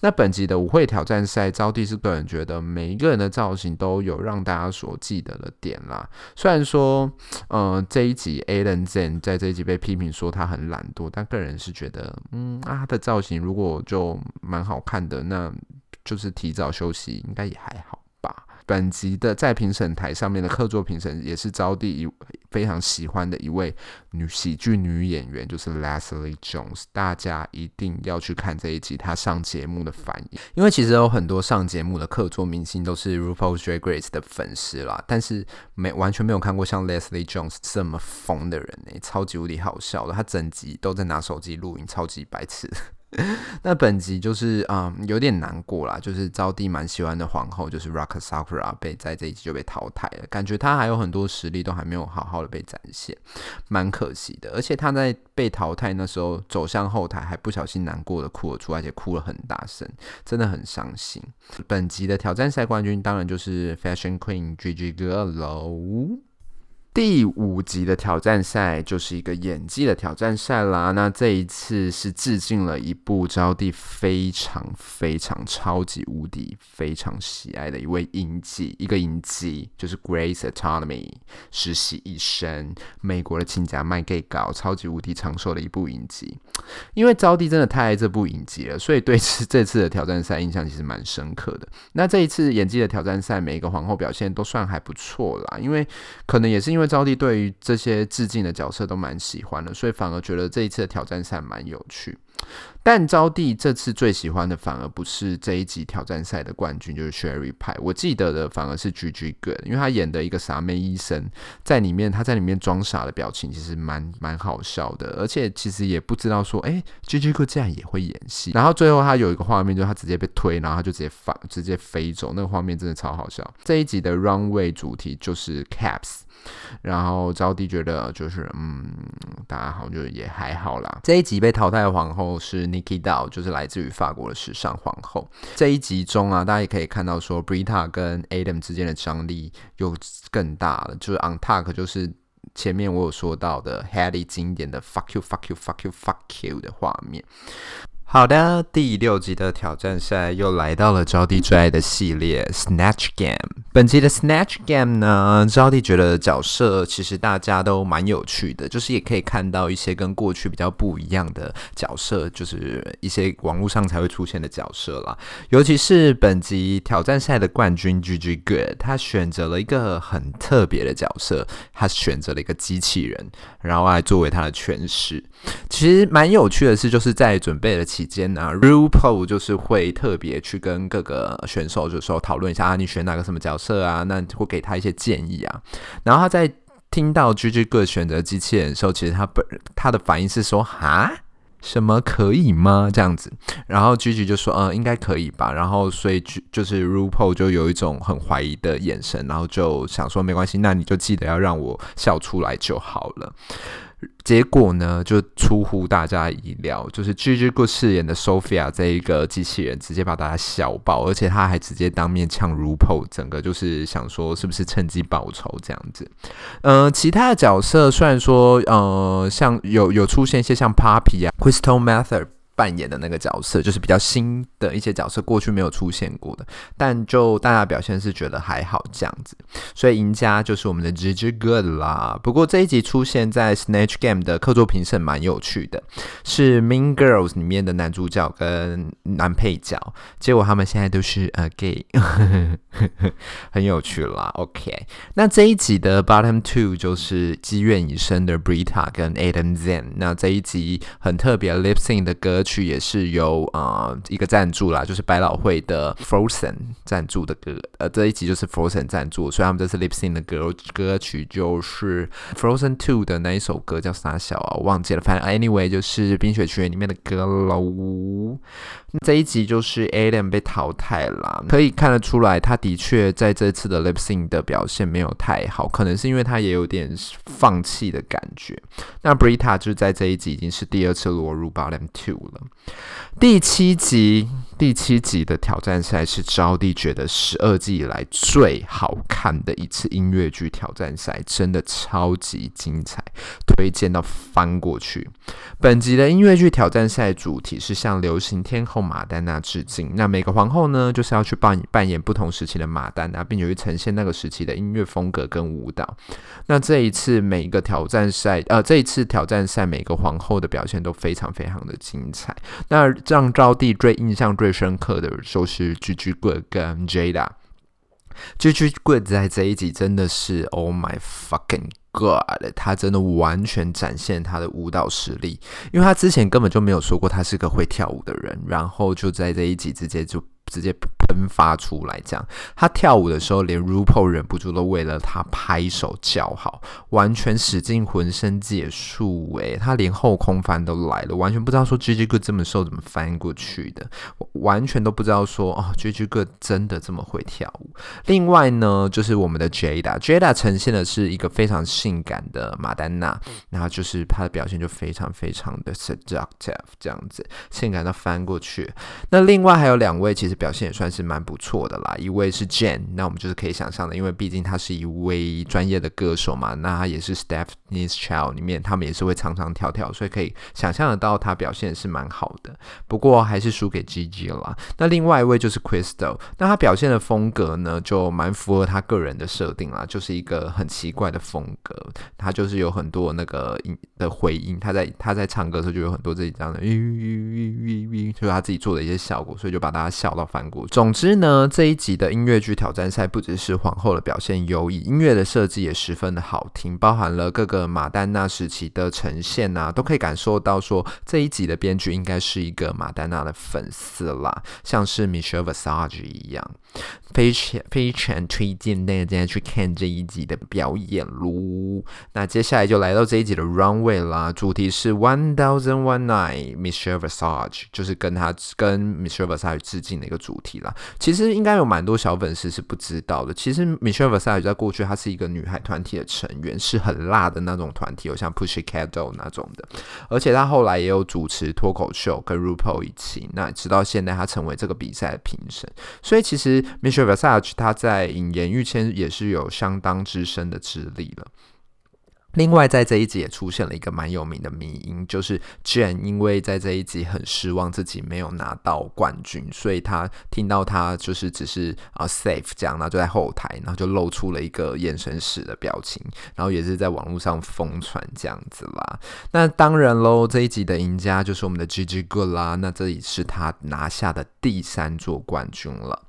Speaker 1: 那本集的舞会挑战赛，招娣实个人觉得每一个人的造型都有让大家所记得的点啦。虽然说，嗯、呃，这一集 Alan Zen 在这一集被批评说他很懒惰，但个人是觉得，嗯啊，他的造型如果就蛮好看的，那就是提早休息应该也还好。本集的在评审台上面的客座评审也是招娣一非常喜欢的一位女喜剧女演员，就是 Leslie Jones。大家一定要去看这一集她上节目的反应，因为其实有很多上节目的客座明星都是 RuPaul's Drag Race 的粉丝啦，但是没完全没有看过像 Leslie Jones 这么疯的人呢、超级无敌好笑的，她整集都在拿手机录影，超级白痴。[LAUGHS] 那本集就是嗯有点难过啦，就是招娣蛮喜欢的皇后，就是 Raka Sakura 被在这一集就被淘汰了，感觉她还有很多实力都还没有好好的被展现，蛮可惜的。而且她在被淘汰那时候走向后台，还不小心难过的哭了出来，而且哭了很大声，真的很伤心。本集的挑战赛冠军当然就是 Fashion Queen Gigi Goode。第五集的挑战赛就是一个演技的挑战赛啦。那这一次是致敬了一部招娣非常非常超级无敌非常喜爱的一位影集，一个影集就是《Grace Anatomy》实习医生，美国的亲家卖 gay 搞超级无敌长寿的一部影集。因为招娣真的太爱这部影集了，所以对此这次的挑战赛印象其实蛮深刻的。那这一次演技的挑战赛，每一个皇后表现都算还不错啦。因为可能也是因为。招娣对于这些致敬的角色都蛮喜欢的，所以反而觉得这一次的挑战赛蛮有趣。但招娣这次最喜欢的反而不是这一集挑战赛的冠军，就是 Sherry 派。我记得的反而是 Gigi Good，因为他演的一个傻妹医生，在里面他在里面装傻的表情其实蛮蛮好笑的，而且其实也不知道说，哎，Gigi Good 竟然也会演戏。然后最后他有一个画面，就是他直接被推，然后他就直接反直接飞走，那个画面真的超好笑。这一集的 Runway 主题就是 Caps。然后招娣觉得就是嗯，大家好，就也还好啦。这一集被淘汰的皇后是 Nicky Doll，就是来自于法国的时尚皇后。这一集中啊，大家也可以看到说，Brita 跟 Adam 之间的张力又更大了。就是 On Talk，就是前面我有说到的 Hattie 经典的 Fuck you, Fuck you, Fuck you, Fuck you 的画面。好的，第六集的挑战赛又来到了招弟最爱的系列 Snatch Game。本集的 Snatch Game 呢，招弟觉得角色其实大家都蛮有趣的，就是也可以看到一些跟过去比较不一样的角色，就是一些网络上才会出现的角色啦。尤其是本集挑战赛的冠军 GG Good，他选择了一个很特别的角色，他选择了一个机器人，然后来作为他的诠释。其实蛮有趣的是，就是在准备的期间呢，RuPaul 就是会特别去跟各个选手就说讨论一下啊，你选哪个什么角色啊？那会给他一些建议啊。然后他在听到 Gigi 哥选择机器人的时候，其实他本他的反应是说哈，什么可以吗？这样子。然后 Gigi 就说嗯，应该可以吧。然后所以就是 RuPaul 就有一种很怀疑的眼神，然后就想说没关系，那你就记得要让我笑出来就好了。结果呢，就出乎大家意料，就是 Gigi Goo 饰演的 Sophia 这一个机器人，直接把大家笑爆，而且他还直接当面呛 RuPaul，整个就是想说是不是趁机报仇这样子。嗯，其他的角色虽然说，呃，像有有出现一些像 Papi 啊，Crystal Method。扮演的那个角色就是比较新的一些角色，过去没有出现过的，但就大家表现是觉得还好这样子，所以赢家就是我们的 GG Good 啦。不过这一集出现在 Snatch Game 的客座评审蛮有趣的，是 Mean Girls 里面的男主角跟男配角，结果他们现在都是呃 gay，[LAUGHS] 很有趣啦。OK，那这一集的 Bottom Two 就是积怨已深的 Brita 跟 Adam Zen。那这一集很特别 Lip Sync 的歌。曲也是由呃一个赞助啦，就是百老汇的 Frozen 赞助的歌，呃这一集就是 Frozen 赞助，所以他们这次 Lip Sync 的歌歌曲就是 Frozen Two 的那一首歌叫啥小啊，我忘记了，反正 Anyway 就是冰雪奇缘里面的歌喽。这一集就是 Adam 被淘汰了，可以看得出来，他的确在这次的 Lip Sync 的表现没有太好，可能是因为他也有点放弃的感觉。那 Brita 就在这一集已经是第二次落入 Bottom Two 了。第七集，第七集的挑战赛是招娣觉得十二季以来最好看的一次音乐剧挑战赛，真的超级精彩，推荐到翻过去。本集的音乐剧挑战赛主题是向流行天后马丹娜致敬。那每个皇后呢，就是要去扮扮演不同时期的马丹娜，并且去呈现那个时期的音乐风格跟舞蹈。那这一次每一个挑战赛，呃，这一次挑战赛每个皇后的表现都非常非常的精彩。那让招娣最印象最最深刻的就是 Gigi 跟 Jada。G G 在这一集真的是 Oh my fucking God，他真的完全展现他的舞蹈实力，因为他之前根本就没有说过他是个会跳舞的人，然后就在这一集直接就。直接喷发出来，这样他跳舞的时候，连 r u p a 忍不住都为了他拍手叫好，完全使尽浑身解数，诶，他连后空翻都来了，完全不知道说 Gigi 哥这么瘦怎么翻过去的，完全都不知道说哦 Gigi 哥真的这么会跳舞。另外呢，就是我们的 Jada，Jada 呈现的是一个非常性感的马丹娜，然后就是他的表现就非常非常的 seductive，这样子性感到翻过去。那另外还有两位，其实。表现也算是蛮不错的啦。一位是 Jen，那我们就是可以想象的，因为毕竟他是一位专业的歌手嘛，那他也是 Stephanie's Child 里面，他们也是会唱唱跳跳，所以可以想象得到他表现是蛮好的。不过还是输给 Gigi 了。那另外一位就是 Crystal，那他表现的风格呢，就蛮符合他个人的设定啦，就是一个很奇怪的风格。他就是有很多那个音的回音，他在他在唱歌的时候就有很多自己这样的，就是他自己做的一些效果，所以就把大家笑到。反骨。总之呢，这一集的音乐剧挑战赛不只是皇后的表现优异，音乐的设计也十分的好听，包含了各个马丹娜时期的呈现啊，都可以感受到说这一集的编剧应该是一个马丹娜的粉丝啦，像是 Michelle Visage 一样，非常非常推荐大家去看这一集的表演喽。那接下来就来到这一集的 Runway 啦，主题是 One Thousand One Night，Michelle Visage 就是跟他跟 Michelle Visage 致敬的一个主题啦。其实应该有蛮多小粉丝是不知道的。其实 Michelle Visage 在过去她是一个女孩团体的成员，是很辣的那种团体，有像 Pushy c a t d l e 那种的。而且她后来也有主持脱口秀，跟 RuPaul 一起。那直到现在，她成为这个比赛的评审。所以其实 Michelle Visage 她在引言预签也是有相当之深的资历了。另外，在这一集也出现了一个蛮有名的迷因，就是 jan 因为在这一集很失望自己没有拿到冠军，所以他听到他就是只是啊、safe 这样，然后就在后台，然后就露出了一个眼神死的表情，然后也是在网络上疯传这样子啦。那当然喽，这一集的赢家就是我们的 Gigi Good 啦，那这里是他拿下的第三座冠军了。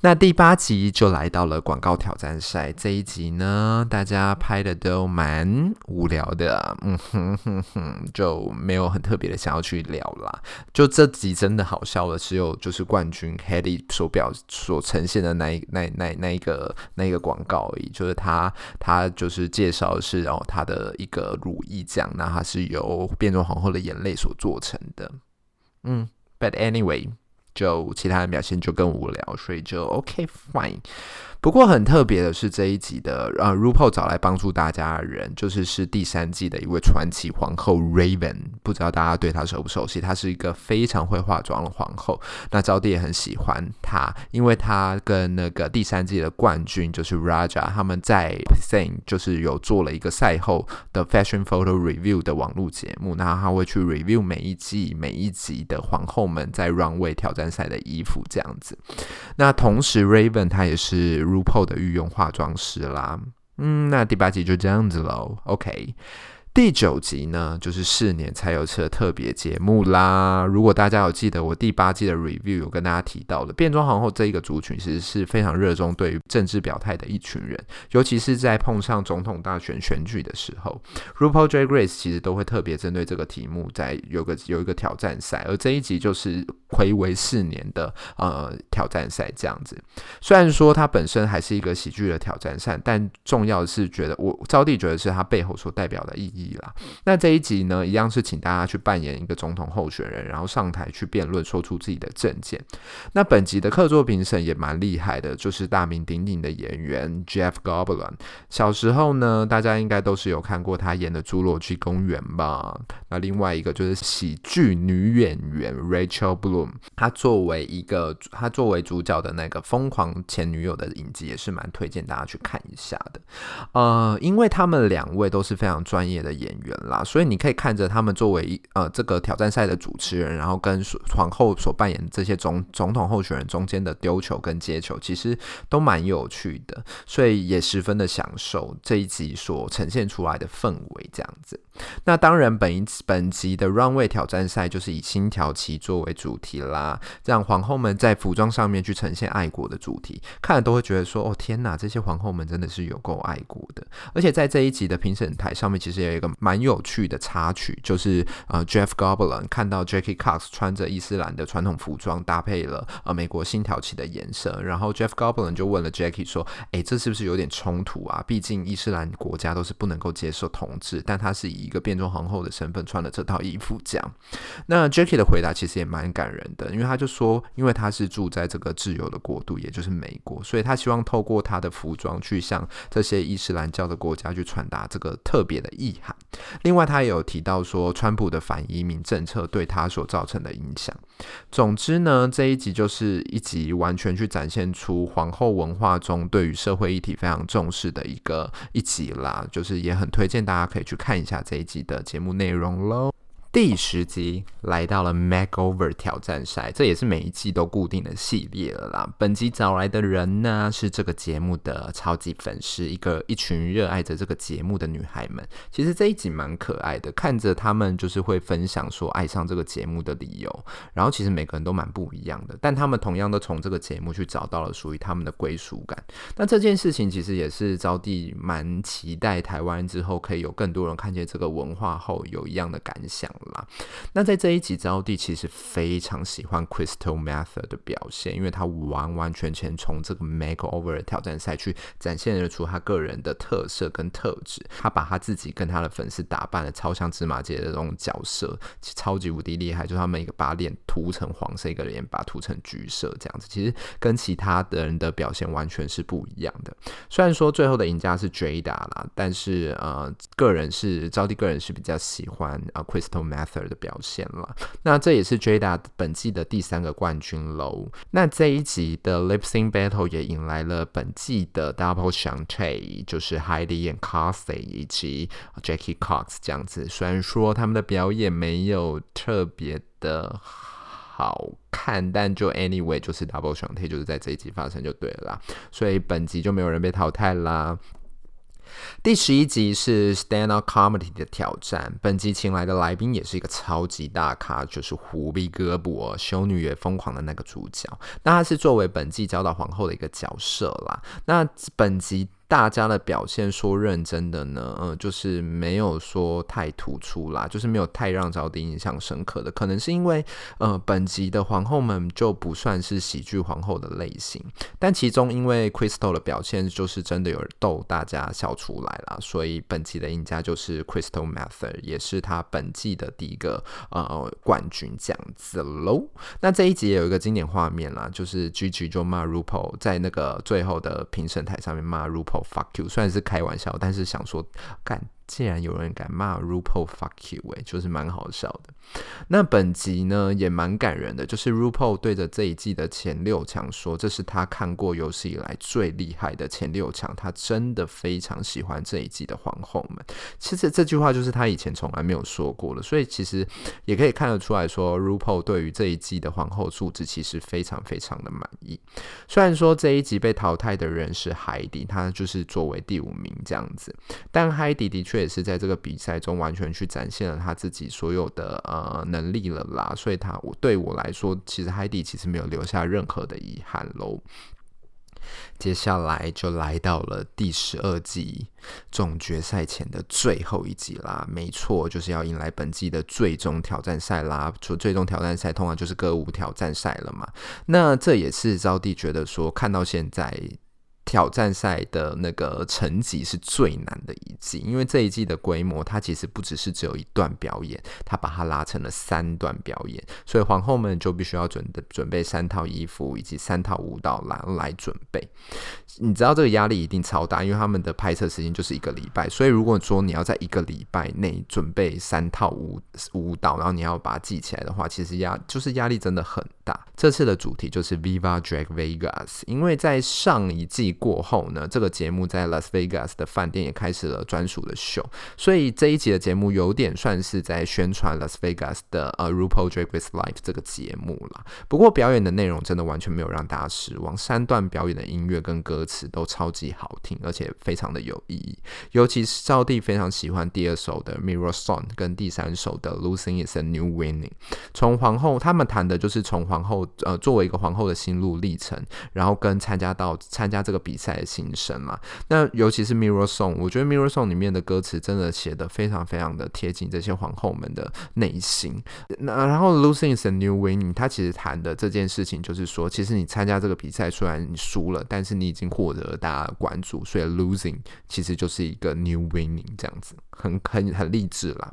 Speaker 1: 那第八集就来到了广告挑战赛，这一集呢，大家拍的都蛮。无聊的，嗯哼哼哼，就没有很特别的想要去聊啦。就这集真的好笑的，只有就是冠军 Hedy 所表所呈现的那一那那那一个那一个广告而已。就是他他就是介绍的是哦他的一个乳液酱，那它是由变装皇后的眼泪所做成的。嗯，But anyway，就其他的表现就更无聊，所以就 OK fine。不过很特别的是，这一集的呃，RuPaul 找来帮助大家的人，就是是第三季的一位传奇皇后 Raven。不知道大家对她熟不熟悉？她是一个非常会化妆的皇后。那招娣也很喜欢她，因为她跟那个第三季的冠军就是 Raja，他们在 sing，就是有做了一个赛后的 Fashion Photo Review 的网络节目。那他会去 review 每一季每一集的皇后们在 Runway 挑战赛的衣服这样子。那同时 Raven 她也是。RuPaul 的御用化妆师啦，嗯，那第八集就这样子喽，OK。第九集呢，就是四年才有次的特别节目啦。如果大家有记得我第八季的 review，有跟大家提到的变装皇后这一个族群，其实是非常热衷对于政治表态的一群人，尤其是在碰上总统大选选举的时候，RuPaul J Grace 其实都会特别针对这个题目，在有个有一个挑战赛，而这一集就是睽违四年的呃挑战赛这样子。虽然说它本身还是一个喜剧的挑战赛，但重要的是觉得我招娣觉得是它背后所代表的意义。啦那这一集呢，一样是请大家去扮演一个总统候选人，然后上台去辩论，说出自己的政见。那本集的客座评审也蛮厉害的，就是大名鼎鼎的演员 Jeff Goldblum。小时候呢，大家应该都是有看过他演的《侏罗纪公园》吧？那另外一个就是喜剧女演员 Rachel Bloom，她作为一个她作为主角的那个疯狂前女友的影集，也是蛮推荐大家去看一下的。呃，因为他们两位都是非常专业的。演员啦，所以你可以看着他们作为呃这个挑战赛的主持人，然后跟皇后所扮演这些总总统候选人中间的丢球跟接球，其实都蛮有趣的，所以也十分的享受这一集所呈现出来的氛围这样子。那当然本一本集的 Runway 挑战赛就是以星条旗作为主题啦，让皇后们在服装上面去呈现爱国的主题，看了都会觉得说哦天哪，这些皇后们真的是有够爱国的。而且在这一集的评审台上面，其实有一个。蛮有趣的插曲，就是呃，Jeff g o b l i n 看到 Jackie Cox 穿着伊斯兰的传统服装，搭配了呃美国星条旗的颜色，然后 Jeff g o b l i n 就问了 Jackie 说：“诶，这是不是有点冲突啊？毕竟伊斯兰国家都是不能够接受同志，但他是以一个变装皇后的身份穿了这套衣服，这样。”那 Jackie 的回答其实也蛮感人的，因为他就说，因为他是住在这个自由的国度，也就是美国，所以他希望透过他的服装去向这些伊斯兰教的国家去传达这个特别的意涵。另外，他也有提到说，川普的反移民政策对他所造成的影响。总之呢，这一集就是一集完全去展现出皇后文化中对于社会议题非常重视的一个一集啦，就是也很推荐大家可以去看一下这一集的节目内容喽。第十集来到了 Makeover 挑战赛，这也是每一季都固定的系列了啦。本集找来的人呢，是这个节目的超级粉丝，一个一群热爱着这个节目的女孩们。其实这一集蛮可爱的，看着她们就是会分享说爱上这个节目的理由，然后其实每个人都蛮不一样的，但他们同样都从这个节目去找到了属于他们的归属感。那这件事情其实也是招娣蛮期待台湾之后可以有更多人看见这个文化后有一样的感想。啦，那在这一集，招娣其实非常喜欢 Crystal Method 的表现，因为他完完全全从这个 Makeover 的挑战赛去展现了出他个人的特色跟特质。他把他自己跟他的粉丝打扮的超像芝麻街的这种角色，超级无敌厉害。就他们一个把脸涂成黄色，一个脸把涂成橘色，这样子，其实跟其他的人的表现完全是不一样的。虽然说最后的赢家是 Jada 啦，但是呃，个人是招娣个人是比较喜欢啊 Crystal。Method 的表现了，那这也是 Jada 本季的第三个冠军喽。那这一集的 Lip Sync Battle 也迎来了本季的 Double Shantay，就是 Heidi and Kathy 以及 Jackie Cox 这样子。虽然说他们的表演没有特别的好看，但就 Anyway 就是 Double shanty 就是在这一集发生就对了，所以本集就没有人被淘汰啦。第十一集是 Stand Up Comedy 的挑战，本集请来的来宾也是一个超级大咖，就是狐狸哥博，修女也疯狂的那个主角。那他是作为本季教导皇后的一个角色啦。那本集。大家的表现说认真的呢，呃，就是没有说太突出啦，就是没有太让招娣印象深刻的，可能是因为呃，本集的皇后们就不算是喜剧皇后的类型，但其中因为 Crystal 的表现就是真的有逗大家笑出来啦，所以本集的赢家就是 Crystal Method，也是他本季的第一个呃冠军这样子喽。那这一集也有一个经典画面啦，就是 Gigi 就骂 r u p a 在那个最后的评审台上面骂 r u p a。Fuck you，虽然是开玩笑，但是想说干。竟然有人敢骂 RuPaul fuck you，哎，就是蛮好笑的。那本集呢也蛮感人的，就是 RuPaul 对着这一季的前六强说，这是他看过有史以来最厉害的前六强，他真的非常喜欢这一季的皇后们。其实这句话就是他以前从来没有说过的，所以其实也可以看得出来说，RuPaul 对于这一季的皇后素质其实非常非常的满意。虽然说这一集被淘汰的人是 Heidi，他就是作为第五名这样子，但 Heidi 的确。也是在这个比赛中完全去展现了他自己所有的呃能力了啦，所以他我对我来说，其实海蒂其实没有留下任何的遗憾喽。接下来就来到了第十二季总决赛前的最后一集啦，没错，就是要迎来本季的最终挑战赛啦。就最终挑战赛通常就是歌舞挑战赛了嘛，那这也是招娣觉得说看到现在。挑战赛的那个成绩是最难的一季，因为这一季的规模，它其实不只是只有一段表演，它把它拉成了三段表演，所以皇后们就必须要准准备三套衣服以及三套舞蹈来来准备。你知道这个压力一定超大，因为他们的拍摄时间就是一个礼拜，所以如果说你要在一个礼拜内准备三套舞舞蹈，然后你要把它记起来的话，其实压就是压力真的很大。这次的主题就是 Viva Drag Vegas，因为在上一季。过后呢，这个节目在 Las Vegas 的饭店也开始了专属的秀，所以这一集的节目有点算是在宣传 Las Vegas 的呃 RuPaul Drag Race Live 这个节目了。不过表演的内容真的完全没有让大家失望，三段表演的音乐跟歌词都超级好听，而且非常的有意义。尤其是赵弟非常喜欢第二首的 Mirror Song 跟第三首的 Losing Is a New Winning。从皇后他们谈的就是从皇后呃作为一个皇后的心路历程，然后跟参加到参加这个。比赛的心声嘛，那尤其是 Mirror Song，我觉得 Mirror Song 里面的歌词真的写得非常非常的贴近这些皇后们的内心。那然后 Losing is a new winning，他其实谈的这件事情就是说，其实你参加这个比赛，虽然你输了，但是你已经获得了大家的关注，所以 Losing 其实就是一个 new winning 这样子，很很很励志啦。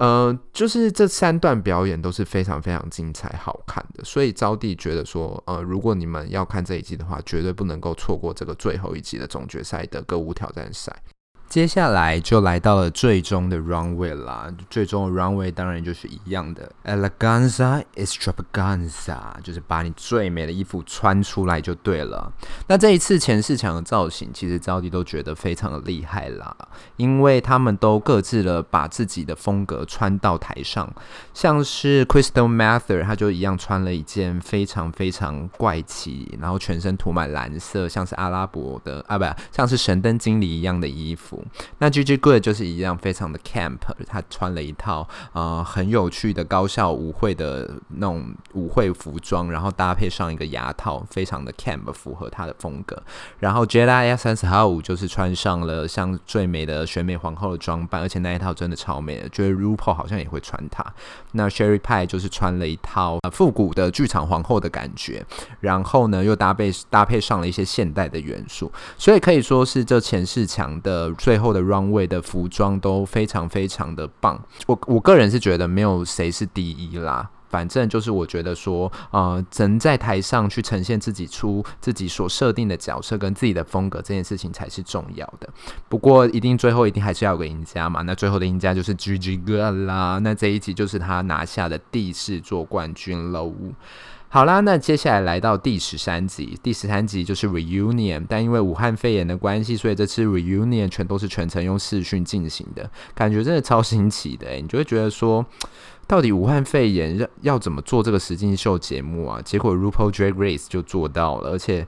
Speaker 1: 呃，就是这三段表演都是非常非常精彩好看的，所以招娣觉得说，呃，如果你们要看这一季的话，绝对不能够错过这个最后一集的总决赛的歌舞挑战赛。接下来就来到了最终的 runway 啦，最终的 runway 当然就是一样的，eleganza extravaganza，就是把你最美的衣服穿出来就对了。那这一次前四强的造型，其实招弟都觉得非常的厉害啦，因为他们都各自的把自己的风格穿到台上，像是 Crystal Mather，他就一样穿了一件非常非常怪奇，然后全身涂满蓝色，像是阿拉伯的啊，不，像是神灯精灵一样的衣服。那 G G Good 就是一样非常的 camp，他穿了一套呃很有趣的高校舞会的那种舞会服装，然后搭配上一个牙套，非常的 camp，符合他的风格。然后 Jada Essence Hall 就是穿上了像最美的选美皇后的装扮，而且那一套真的超美的，觉得 RuPaul 好像也会穿它。那 Sherry Pie 就是穿了一套复古的剧场皇后的感觉，然后呢又搭配搭配上了一些现代的元素，所以可以说是这前四强的。最后的 runway 的服装都非常非常的棒，我我个人是觉得没有谁是第一啦，反正就是我觉得说，呃，能在台上去呈现自己出自己所设定的角色跟自己的风格这件事情才是重要的。不过一定最后一定还是要有个赢家嘛，那最后的赢家就是 Gigi Goode 啦，那这一集就是他拿下的第四座冠军喽。好啦，那接下来来到第十三集，第十三集就是 reunion，但因为武汉肺炎的关系，所以这次 reunion 全都是全程用视讯进行的，感觉真的超新奇的，你就会觉得说，到底武汉肺炎要要怎么做这个实境秀节目啊？结果 RuPaul Drag Race 就做到了，而且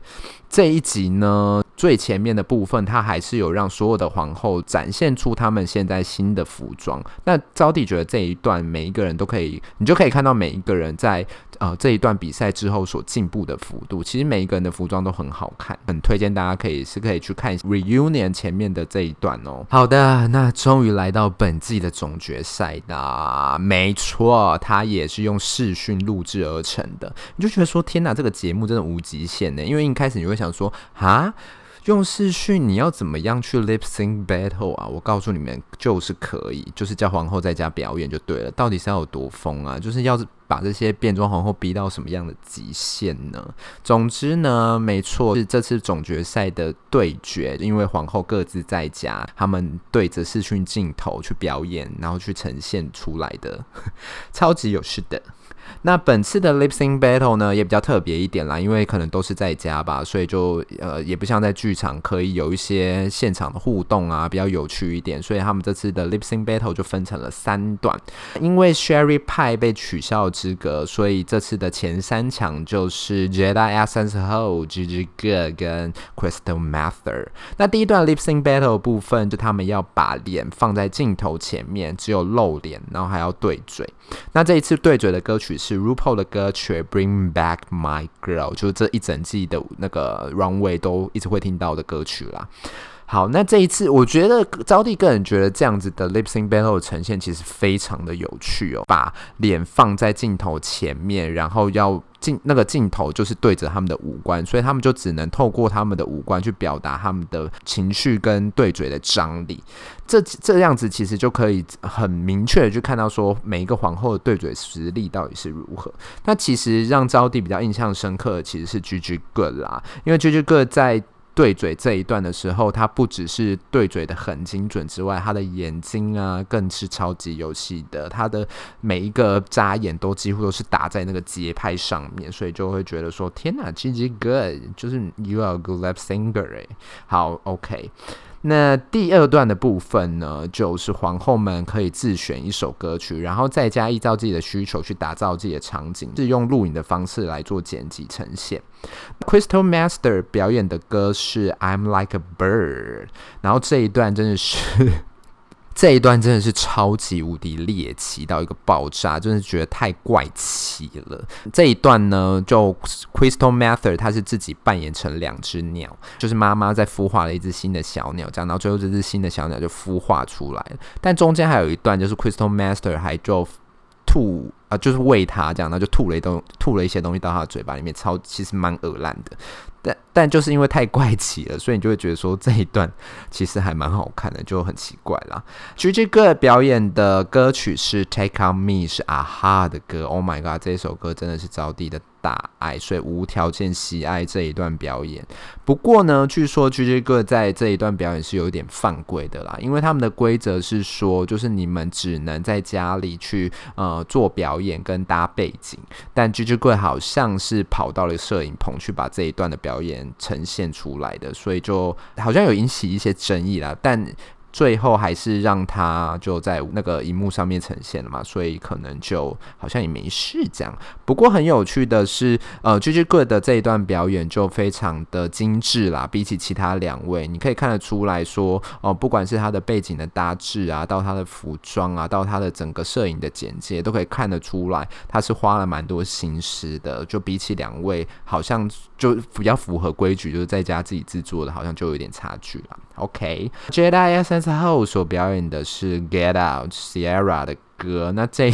Speaker 1: 这一集呢，最前面的部分，它还是有让所有的皇后展现出他们现在新的服装。那招娣觉得这一段每一个人都可以，你就可以看到每一个人在。呃，这一段比赛之后所进步的幅度，其实每一个人的服装都很好看，很推荐大家可以是可以去看 reunion 前面的这一段哦。好的，那终于来到本季的总决赛啦，没错，它也是用视讯录制而成的。你就觉得说，天哪，这个节目真的无极限呢？因为一开始你会想说，啊。用视讯你要怎么样去 lip sync battle 啊？我告诉你们，就是可以，就是叫皇后在家表演就对了。到底是要有多疯啊？就是要把这些变装皇后逼到什么样的极限呢？总之呢，没错，是这次总决赛的对决，因为皇后各自在家，他们对着视讯镜头去表演，然后去呈现出来的，[LAUGHS] 超级有趣的。那本次的 Lip Sync Battle 呢，也比较特别一点啦，因为可能都是在家吧，所以就呃也不像在剧场可以有一些现场的互动啊，比较有趣一点。所以他们这次的 Lip Sync Battle 就分成了三段。因为 Sherry Pie 被取消资格，所以这次的前三强就是 Jada Essence Hall、Gigi Goode 跟 Crystal Method。那第一段 Lip Sync Battle 部分，就他们要把脸放在镜头前面，只有露脸，然后还要对嘴。那这一次对嘴的歌曲是。RuPaul 的歌曲《Bring Back My Girl》，就是这一整季的那个 Runway 都一直会听到的歌曲啦。好，那这一次我觉得招娣个人觉得这样子的 Lip Sync Battle 呈现其实非常的有趣哦，把脸放在镜头前面，然后要镜那个镜头就是对着他们的五官，所以他们就只能透过他们的五官去表达他们的情绪跟对嘴的张力。这这样子其实就可以很明确的去看到说每一个皇后的对嘴实力到底是如何。那其实让招娣比较印象深刻的其实是 Gigi Goode 啦，因为 Gigi Goode 在对嘴这一段的时候，他不只是对嘴的很精准之外，他的眼睛啊更是超级有戏的。他的每一个眨眼都几乎都是打在那个节拍上面，所以就会觉得说：天呐，GG good，就是 You are a good lip singer 哎。好，OK。那第二段的部分呢，就是皇后们可以自选一首歌曲，然后再加依照自己的需求去打造自己的场景，是用录影的方式来做剪辑呈现。Crystal Master 表演的歌是 I'm Like a Bird，然后这一段真的是。这一段真的是超级无敌猎奇到一个爆炸，真的觉得太怪奇了。这一段呢，就 Crystal Method 他是自己扮演成两只鸟，就是妈妈在孵化了一只新的小鸟，这样，然后最后这只新的小鸟就孵化出来了。但中间还有一段，就是 Crystal Method 还就吐啊，就是喂它这样，然后就吐了一东吐了一些东西到它的嘴巴里面，超其实蛮恶烂的。但但就是因为太怪奇了，所以你就会觉得说这一段其实还蛮好看的，就很奇怪啦。Gigi 表演的歌曲是《Take On Me》，是啊哈的歌。Oh my god，这首歌真的是着地的大爱，所以无条件喜爱这一段表演。不过呢，据说 G G 哥在这一段表演是有点犯规的啦，因为他们的规则是说，就是你们只能在家里去呃做表演跟搭背景，但 G G 哥好像是跑到了摄影棚去把这一段的表演呈现出来的，所以就好像有引起一些争议啦，但。最后还是让他就在那个荧幕上面呈现了嘛，所以可能就好像也没事这样。不过很有趣的是，呃，GG Good 的这一段表演就非常的精致啦，比起其他两位，你可以看得出来说，哦、呃，不管是他的背景的搭置啊，到他的服装啊，到他的整个摄影的简介，都可以看得出来，他是花了蛮多心思的。就比起两位，好像就比较符合规矩，就是在家自己制作的，好像就有点差距了。OK，Jada Essence 后所表演的是《Get Out》Sierra 的。歌，那这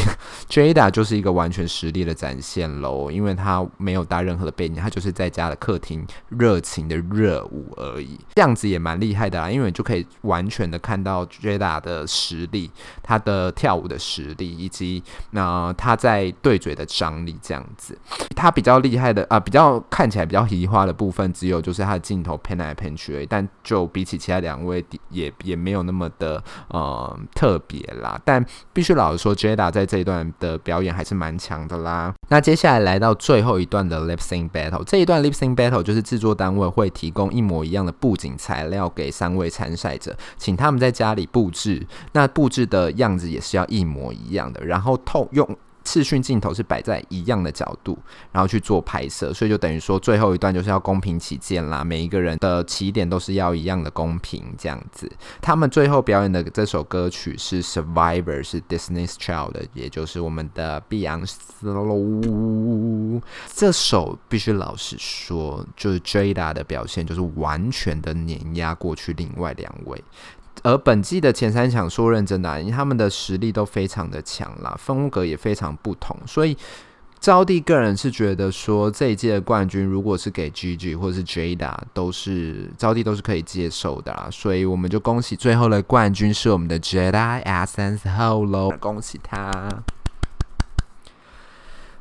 Speaker 1: Jada 就是一个完全实力的展现喽，因为他没有搭任何的背景，他就是在家的客厅热情的热舞而已，这样子也蛮厉害的啦，因为你就可以完全的看到 Jada 的实力，他的跳舞的实力，以及那他在对嘴的张力这样子。他比较厉害的啊、比较看起来比较移花的部分，只有就是他的镜头偏来偏去而已，但就比起其他两位也也没有那么的呃特别啦，但必须老。说 Jada 在这一段的表演还是蛮强的啦。那接下来来到最后一段的 Lip Sync Battle，这一段 Lip Sync Battle 就是制作单位会提供一模一样的布景材料给三位参赛者，请他们在家里布置，那布置的样子也是要一模一样的，然后透用。视讯镜头是摆在一样的角度，然后去做拍摄，所以就等于说最后一段就是要公平起见啦，每一个人的起点都是要一样的公平这样子。他们最后表演的这首歌曲是《Survivor》，是 Disney's Child，也就是我们的碧昂斯喽。这首必须老实说，就是 Jada 的表现就是完全的碾压过去另外两位。而本季的前三强，说认真的，因为他们的实力都非常的强啦，风格也非常不同，所以招娣个人是觉得说，这一届的冠军如果是给 GG 或是 Jada，都是招娣都是可以接受的啦，所以我们就恭喜最后的冠军是我们的 Jada Essence Holo 喽，恭喜他。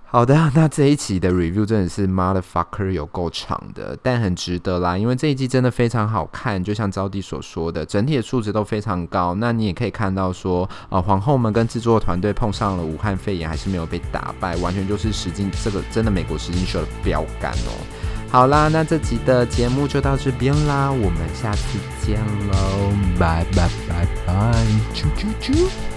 Speaker 1: 好的，[LAUGHS] 那这一期的 review 真的是 motherfucker 有够长的，但很值得啦，因为这一季真的非常好看，就像招弟所说的，整体的素质都非常高。那你也可以看到说，呃，皇后们跟制作团队碰上了武汉肺炎，还是没有被打败，完全就是实境这个真的美国实境秀的标杆哦。好啦，那这集的节目就到这边啦，我们下次见喽，拜拜拜拜，啾啾啾。